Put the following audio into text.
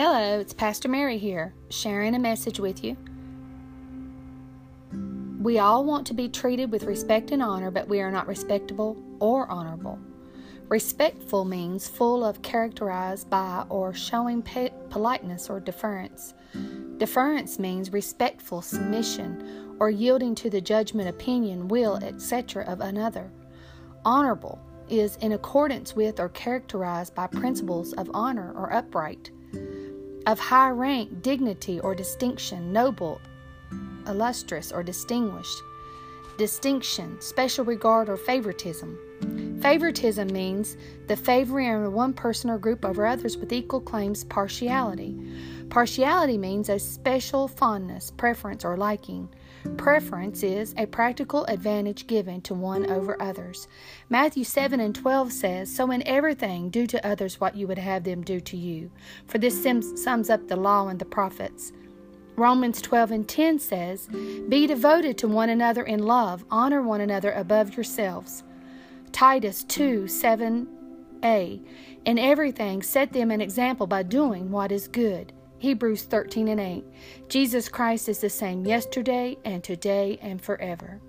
Hello, it's Pastor Mary here, sharing a message with you. We all want to be treated with respect and honor, but we are not respectable or honorable. Respectful means full of, characterized by, or showing politeness or deference. Deference means respectful submission or yielding to the judgment, opinion, will, etc. of another. Honorable is in accordance with or characterized by principles of honor or upright, of high rank, dignity, or distinction, noble, illustrious, or distinguished, distinction, special regard, or favoritism. Favoritism means the favoring of one person or group over others with equal claims, partiality. Partiality means a special fondness, preference, or liking. Preference is a practical advantage given to one over others. Matthew 7 and 12 says, So in everything do to others what you would have them do to you. For this sums up the law and the prophets. Romans 12 and 10 says, Be devoted to one another in love, honor one another above yourselves. Titus 2 7a. In everything, set them an example by doing what is good. Hebrews 13 and 8. Jesus Christ is the same yesterday and today and forever.